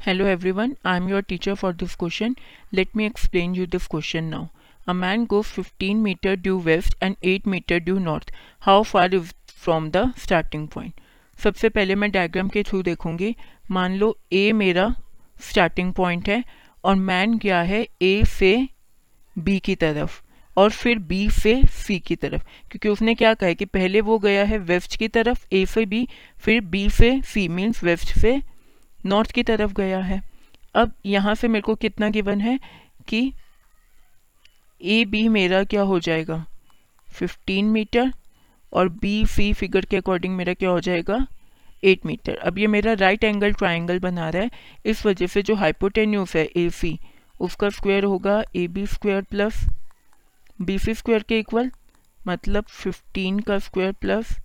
Hello everyone I am your teacher for this question let me explain you this question now a man go fifteen metre due west and eight metre due north how far is from the starting point सबसे पहले मैं diagram के through देखूँगी। मान लो ए मेरा starting point है और man गया है ए से बी की तरफ़ और फिर बी से सी की तरफ़। क्योंकि उसने क्या कहा कि पहले वो गया है वेस्ट की तरफ़ ए से बी फिर बी से सी मीन्स वेस्ट से नॉर्थ की तरफ़ गया है। अब यहाँ से मेरे को कितना गिवन है कि ए बी मेरा क्या हो जाएगा? 15 मीटर और बी सी फिगर के अकॉर्डिंग मेरा क्या हो जाएगा? 8 मीटर अब ये मेरा राइट एंगल ट्राइंगल बना रहा है। इस वजह से जो हाइपोटेन्यूस है ए सी उसका स्क्वायर होगा A B square plus B C square के इक्वल मतलब 15 का स्क्वायर प्लस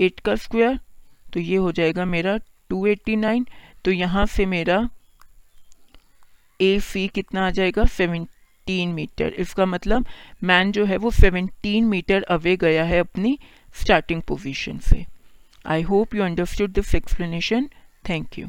8 का स्क्वायर तो ये हो जाएगा मेरा 289 तो यहाँ से मेरा ए सी कितना आ जाएगा? 17 मीटर इसका मतलब मैन जो है वो 17 मीटर अवे गया है अपनी स्टार्टिंग पोजीशन से. I hope you understood this explanation thank you